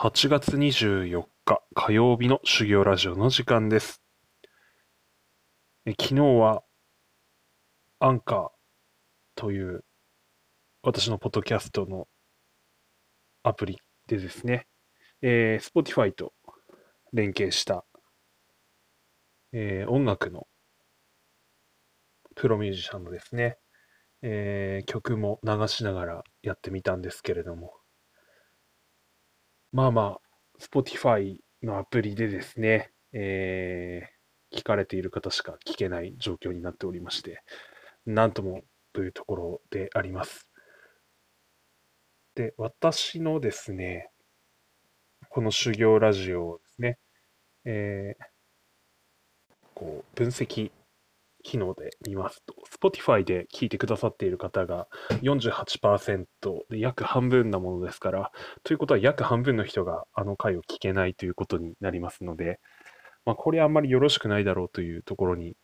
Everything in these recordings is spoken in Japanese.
8月24日火曜日の修行ラジオの時間です。え昨日はアンカーという私のポッドキャストのアプリでですね、えー Spotify と連携した、えー音楽のプロミュージシャンのですね、えー曲も流しながらやってみたんですけれども、まあまあ、Spotify のアプリでですね、えー聞かれている方しか聞けない状況になっておりまして、なんともというところであります。で、私のですね、この修行ラジオですね、えーこう、分析機能で見ますと、Spotify で聞いてくださっている方が48%で約半分なものですから、ということは約半分の人があの回を聞けないということになりますので、まあ、これあんまりよろしくないだろうというところに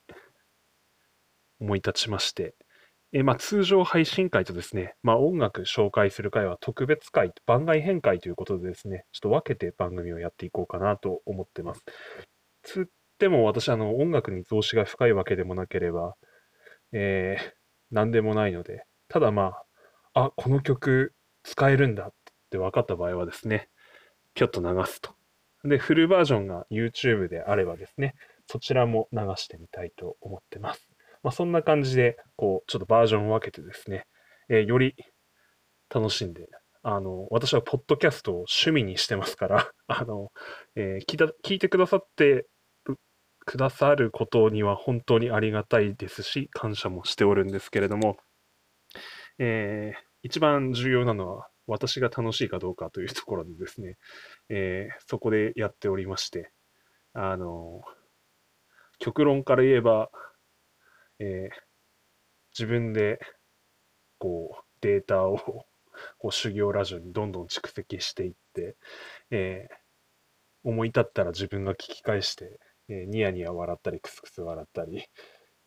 思い立ちまして、えまあ、通常配信会とですね、まあ、音楽紹介する会は特別会、番外編会ということでですね、ちょっと分けて番組をやっていこうかなと思ってます。つっても私、あの、音楽に増資が深いわけでもなければ、えー、なんでもないので、ただまあ、あ、この曲使えるんだって分かった場合はですね、ぴょっと流すと。で、フルバージョンが YouTube であればですね、そちらも流してみたいと思ってます。まあ、そんな感じで、こう、ちょっとバージョンを分けてですね、えーより楽しんで、あの、私はポッドキャストを趣味にしてますから、あの、えー聞いた、聞いてくださってくださることには本当にありがたいですし、感謝もしておるんですけれども、えー一番重要なのは、私が楽しいかどうかというところでですね、えーそこでやっておりまして、あの、極論から言えば、えー自分で、こう、データを、こう、修行ラジオにどんどん蓄積していって、え思い立ったら自分が聞き返して、えーニヤニヤ笑ったり、クスクス笑ったり、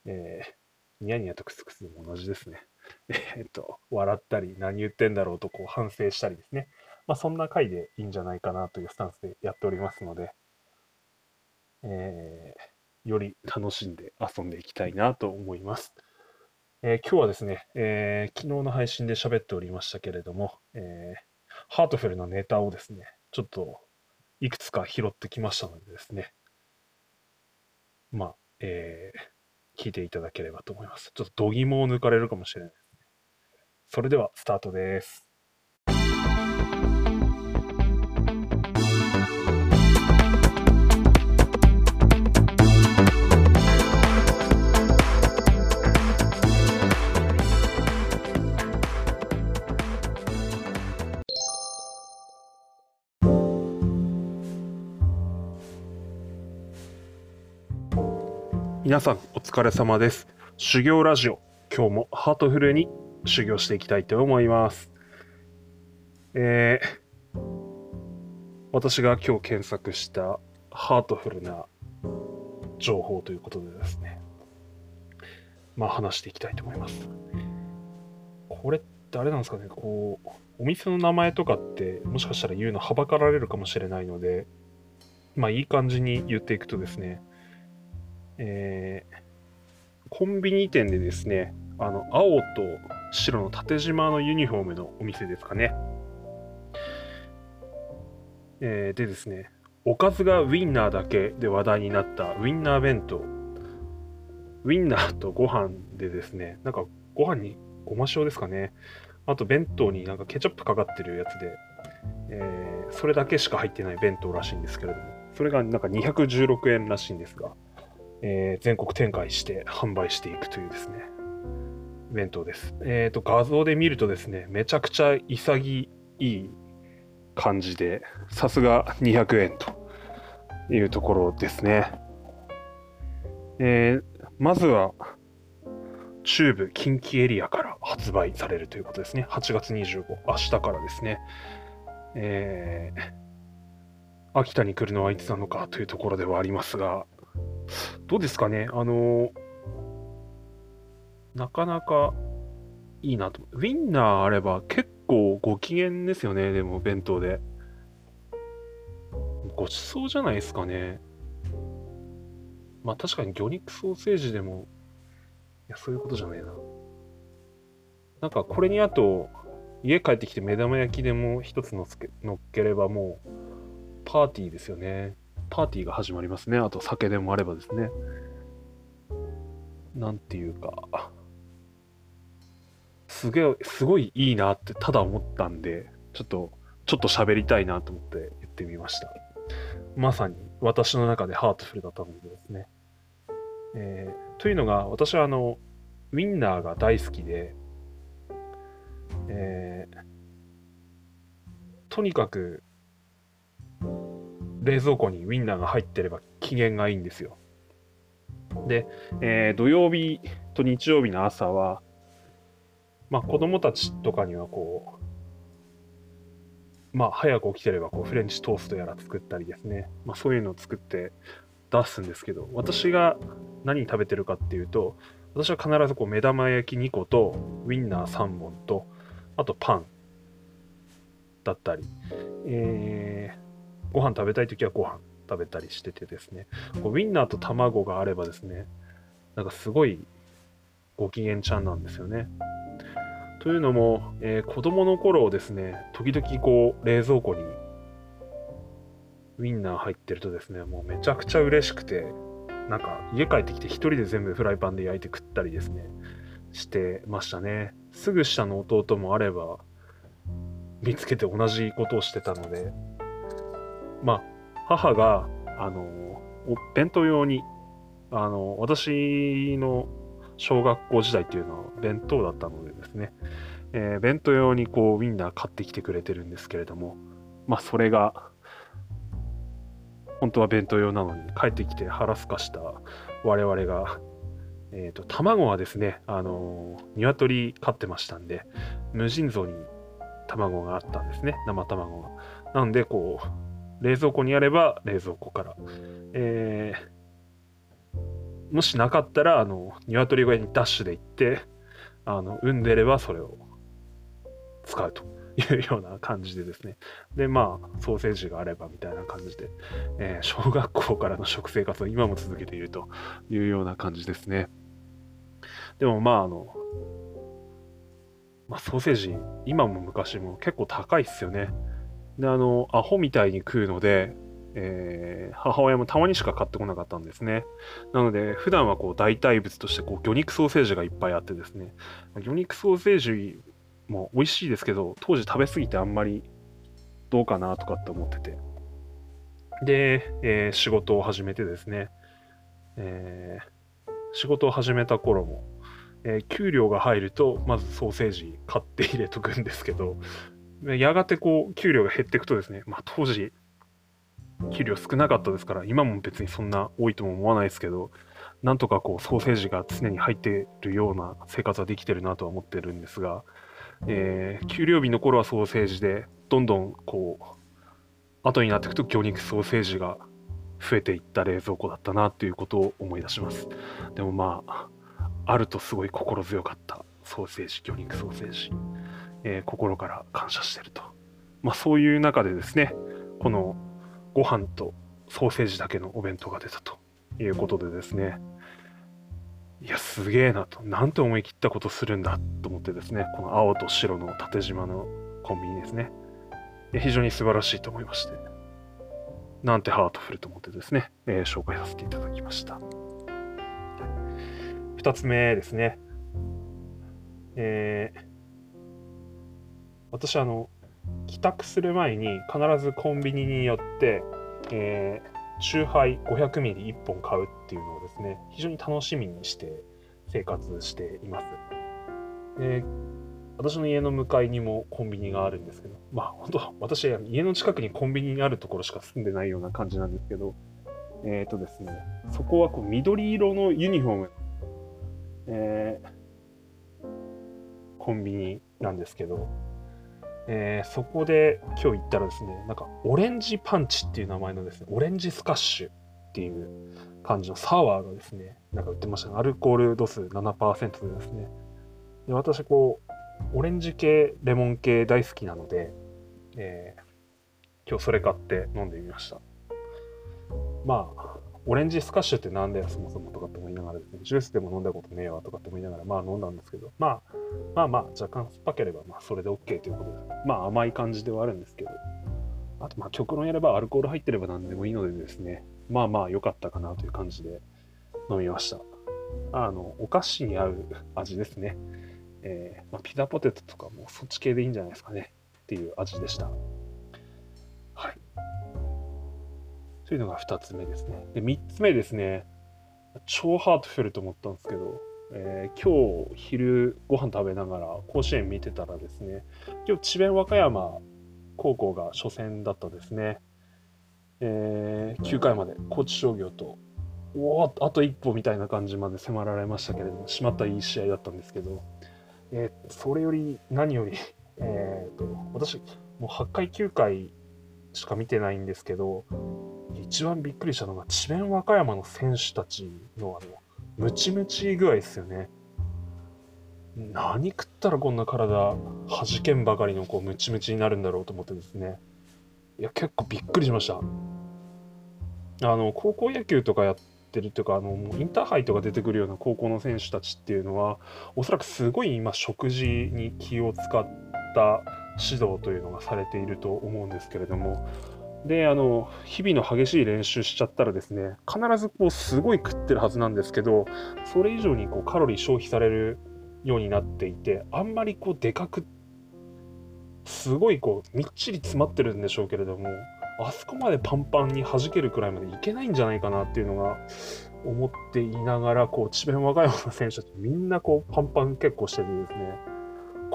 えーニヤニヤとクスクスも同じですね。えっと、笑ったり、何言ってんだろうとこう反省したりですね。まあ、そんな回でいいんじゃないかなというスタンスでやっておりますので、えーより楽しんで遊んでいきたいなと思います。えー今日はですね、えー昨日の配信で喋っておりましたけれども、えハートフルなネタをですね、ちょっといくつか拾ってきましたのでですね、まあ、えー聞いていただければと思います。ちょっと度肝を抜かれるかもしれないですね。それではスタートです。皆さんお疲れ様です。修行ラジオ、今日もハートフルに修行していきたいと思います。えー私が今日検索したハートフルな情報ということでですね、まあ話していきたいと思います。これってあれなんですかね、こう、お店の名前とかってもしかしたら言うのはばかられるかもしれないので、まあいい感じに言っていくとですね、えーコンビニ店でですね、あの、青と白の縦縞のユニフォームのお店ですかね。えーでですね、おかずがウィンナーだけで話題になったウィンナー弁当。ウィンナーとご飯でですね、なんかご飯にごま塩ですかね。あと弁当になんかケチャップかかってるやつで、えーそれだけしか入ってない弁当らしいんですけれども、それがなんか216円らしいんですが、えー全国展開して販売していくというですね、弁当です。えっ、と、画像で見るとですね、めちゃくちゃ潔い感じで、さすが200円というところですね。えーまずは、中部近畿エリアから発売されるということですね。8月25、明日からですね。えー秋田に来るのはいつなのかというところではありますが、どうですかね？あのなかなかいいなと。ウィンナーあれば結構ご機嫌ですよね、でも弁当で。ごちそうじゃないですかね。まあ確かに魚肉ソーセージでも、いや、そういうことじゃないな。なんかこれにあと、家帰ってきて目玉焼きでも一つのつけ乗っければもう、パーティーですよね。パーティーが始まりますね。あと酒でもあればですね。なんていうか、すげえ、すごいいいなってただ思ったんで、ちょっと、ちょっと喋りたいなと思って言ってみました。まさに私の中でハートフルだったのでですね。えー、というのが、私はあの、ウィンナーが大好きで、えー、とにかく、冷蔵庫にウィンナーが入ってれば機嫌がいいんですよ。で、えー、土曜日と日曜日の朝は、まあ子供たちとかにはこう、まあ早く起きてればこうフレンチトーストやら作ったりですね、まあそういうのを作って出すんですけど、私が何食べてるかっていうと、私は必ずこう目玉焼き2個とウィンナー3本と、あとパンだったり、えー、ご飯食べたい時はご飯食べたりしててですね、こうウィンナーと卵があればですね、なんかすごいご機嫌ちゃんなんですよね。というのも、えー、子供の頃ですね、時々こう冷蔵庫にウィンナー入ってるとですね、もうめちゃくちゃ嬉しくて、なんか家帰ってきて一人で全部フライパンで焼いて食ったりですね、してましたね。すぐ下の弟もあれば、見つけて同じことをしてたので、まあ、母が、あの、お弁当用に、あの、私の小学校時代っていうのは弁当だったのでですね、えー、弁当用にこうウィンナー買ってきてくれてるんですけれども、まあそれが、本当は弁当用なのに帰ってきて腹すかした我々が、え、ー、と、卵はですね、あのー、鶏飼ってましたんで、無尽蔵に卵があったんですね、生卵が。なので、こう、冷蔵庫にあれば冷蔵庫から、えー、もしなかったら、あの、鶏小屋にダッシュで行って、あの、産んでればそれを使うと いうような感じでですね。で、まあ、ソーセージがあればみたいな感じで、えー、小学校からの食生活を今も続けているというような感じですね。でもまあ、あの、まあ、ソーセージ、今も昔も結構高いっすよね。で、あの、アホみたいに食うので、えー、母親もたまにしか買ってこなかったんですね。なので、普段はこう代替物としてこう魚肉ソーセージがいっぱいあってですね、魚肉ソーセージも美味しいですけど、当時食べ過ぎてあんまりどうかなとかって思ってて。で、えー、仕事を始めてですね、えー、仕事を始めた頃も、えー、給料が入ると、まずソーセージ買って入れとくんですけど、やがてこう、給料が減っていくとですね、まあ当時、給料少なかったですから、今も別にそんな多いとも思わないですけど、なんとかこうソーセージが常に入ってるような生活はできてるなとは思ってるんですが、えー、給料日の頃はソーセージで、どんどんこう、後になっていくと魚肉ソーセージが増えていった冷蔵庫だったなということを思い出します。でもまあ、あるとすごい心強かったソーセージ、魚肉ソーセージ、えー、心から感謝してると。まあそういう中でですね、このご飯とソーセージだけのお弁当が出たということでですね、いや、すげえなと、なんて思い切ったことするんだと思ってですね、この青と白の縦縞のコンビニですね、非常に素晴らしいと思いまして、なんてハートフルと思ってですね、えー、紹介させていただきました。二つ目ですね、えー、私あの、帰宅する前に必ずコンビニに寄って、えー、チューハイ500ミリ1本買うっていうのをですね、非常に楽しみにして生活しています。で私の家の向かいにもコンビニがあるんですけど、まあ本当、私は家の近くにコンビニにあるところしか住んでないような感じなんですけど、えっ、ー、とですね、そこはこう緑色のユニフォーム、えー、コンビニなんですけど、えー、そこで今日行ったらですね、なんかオレンジパンチっていう名前のですね、オレンジスカッシュっていう感じのサワーがですね、なんか売ってましたね。アルコール度数7%でですね。で私、こう、オレンジ系、レモン系大好きなので、えー、今日それ買って飲んでみました。まあ、オレンジスカッシュってなんだよ、そもそもとかって思いながらですね、ジュースでも飲んだことねえわとかって思いながら、まあ飲んだんですけど、まあ、まあまあ、若干酸っぱければ、まあそれで OK ということで、まあ甘い感じではあるんですけど、あとまあ極論やればアルコール入ってれば何でもいいのでですね、まあまあ良かったかなという感じで飲みました。あの、お菓子に合う味ですね。えーまあ、ピザポテトとかもそっち系でいいんじゃないですかねっていう味でした。というのが2つ目ですね。で、3つ目ですね。超ハートフルと思ったんですけど、えー、今日昼ご飯食べながら甲子園見てたらですね、今日智弁和歌山高校が初戦だったですね。えー、9回まで高知商業と、おお、あと一歩みたいな感じまで迫られましたけれども、しまったいい試合だったんですけど、えー、それより何より、えーと、私、もう8回、9回しか見てないんですけど、一番びっくりしたのが、智弁和歌山の選手たちのあの、ムチムチ具合ですよね。何食ったらこんな体、はじけんばかりのこうムチムチになるんだろうと思ってですね。いや、結構びっくりしました。あの、高校野球とかやってるというか、あの、インターハイとか出てくるような高校の選手たちっていうのは、おそらくすごい今、食事に気を使った指導というのがされていると思うんですけれども、で、あの、日々の激しい練習しちゃったらですね、必ずこう、すごい食ってるはずなんですけど、それ以上にこう、カロリー消費されるようになっていて、あんまりこう、でかく、すごいこう、みっちり詰まってるんでしょうけれども、あそこまでパンパンに弾けるくらいまでいけないんじゃないかなっていうのが思っていながら、こう、智弁和歌山の選手たちみんなこう、パンパン結構しててですね、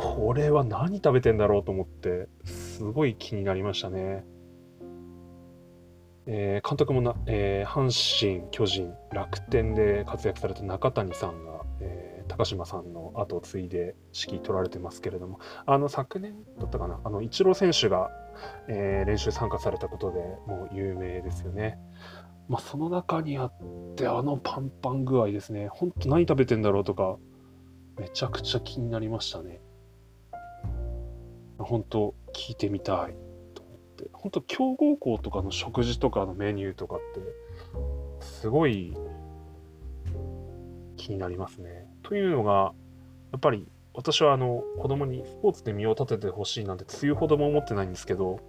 これは何食べてんだろうと思って、すごい気になりましたね。えー、監督もな、えー、阪神、巨人、楽天で活躍された中谷さんが、えー、高島さんの後を継いで指揮取られてますけれども、あの昨年だったかな、あのイチロー選手が、えー、練習参加されたことでもう有名ですよね。まあ、その中にあって、あのパンパン具合ですね、本当何食べてんだろうとか、めちゃくちゃ気になりましたね。本当、聞いてみたいと思。って本当強豪校とかの食事とかのメニューとかってすごい気になりますね。というのがやっぱり私はあの子供にスポーツで身を立ててほしいなんてつゆほども思ってないんですけど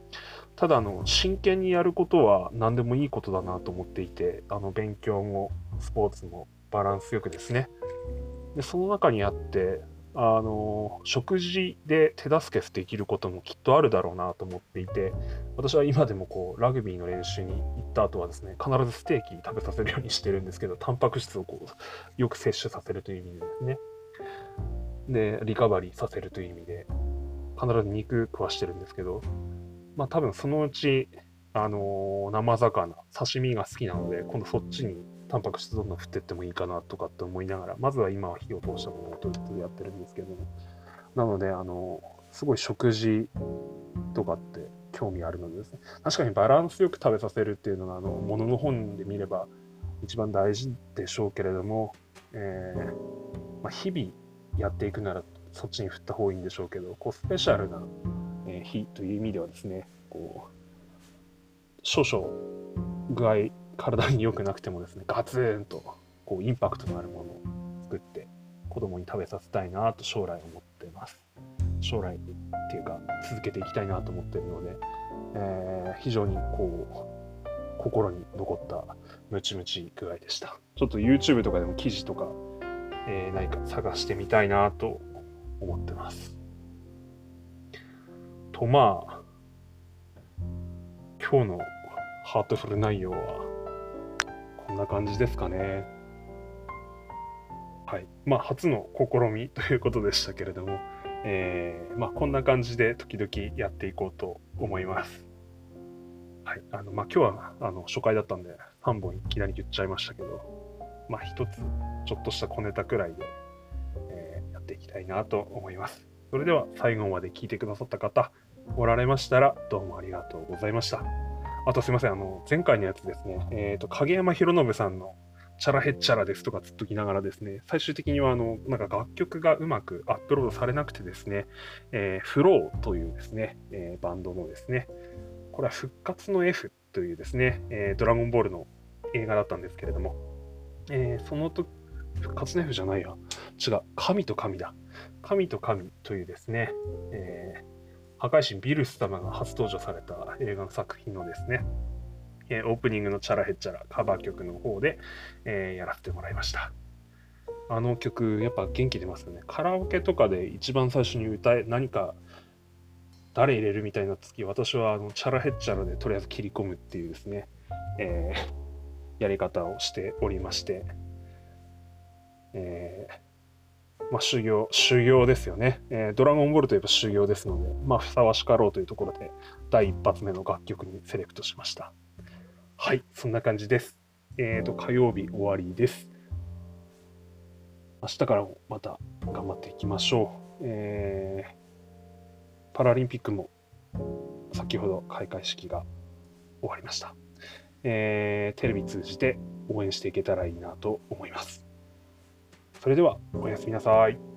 ただあの真剣にやることは何でもいいことだなと思っていてあの勉強もスポーツもバランスよくですねでその中にあってあの食事で手助けできることもきっとあるだろうなと思っていて私は今でもこうラグビーの練習に行った後はですね必ずステーキ食べさせるようにしてるんですけどタンパク質をこうよく摂取させるという意味でですね。でリカバリーさせるという意味で必ず肉食わしてるんですけどまあ多分そのうちあの生魚刺身が好きなので今度そっちにタンパク質どんどん振ってってもいいかなとかって思いながら、まずは今は火を通したものをとりあえずやってるんですけども、なので、あの、すごい食事とかって興味あるのでですね、確かにバランスよく食べさせるっていうのが、あの、ものの本で見れば一番大事でしょうけれども、えー、まあ、日々やっていくならそっちに振った方がいいんでしょうけど、こう、スペシャルな、え、日という意味ではですね、こう、少々具合体に良くなくてもですね、ガツンとこうインパクトのあるものを作って子供に食べさせたいなと将来思ってます。将来っていうか続けていきたいなと思ってるので、えー、非常にこう心に残ったムチムチ具合でした。ちょっと YouTube とかでも記事とか、えー、何か探してみたいなと思ってます。とまあ今日のハートフル内容はこんな感じですかね。はい。まあ、初の試みということでしたけれども、えー、まあ、こんな感じで時々やっていこうと思います。はい。あの、まあ、今日は、あの、初回だったんで、3本いきなり言っちゃいましたけど、まあ、一つ、ちょっとした小ネタくらいで、えー、やっていきたいなと思います。それでは、最後まで聞いてくださった方、おられましたら、どうもありがとうございました。あとすいません、あの、前回のやつですね、えっ、ー、と、影山博信さんのチャラヘッチャラですとかつっときながらですね、最終的にはあの、なんか楽曲がうまくアップロードされなくてですね、えー、フローというですね、えー、バンドのですね、これは復活の F というですね、えー、ドラゴンボールの映画だったんですけれども、えー、そのと、初音符じゃないや。違う。神と神だ。神と神というですね、えー、破壊神ビルス様が初登場された映画の作品のですね、えー、オープニングのチャラヘッチャラカバー曲の方で、えー、やらせてもらいました。あの曲、やっぱ元気出ますよね。カラオケとかで一番最初に歌え、何か誰入れるみたいな月、私はあのチャラヘッチャラでとりあえず切り込むっていうですね、えー、やり方をしておりまして、えー、まあ、修行、修行ですよね、えー、ドラゴンボールといえば修行ですので、まあ、ふさわしかろうというところで、第一発目の楽曲にセレクトしました。はい、そんな感じです。えっ、ー、と、火曜日終わりです。明日からもまた頑張っていきましょう。えー、パラリンピックも先ほど開会式が終わりました。えー、テレビ通じて応援していけたらいいなと思います。それではおやすみなさい。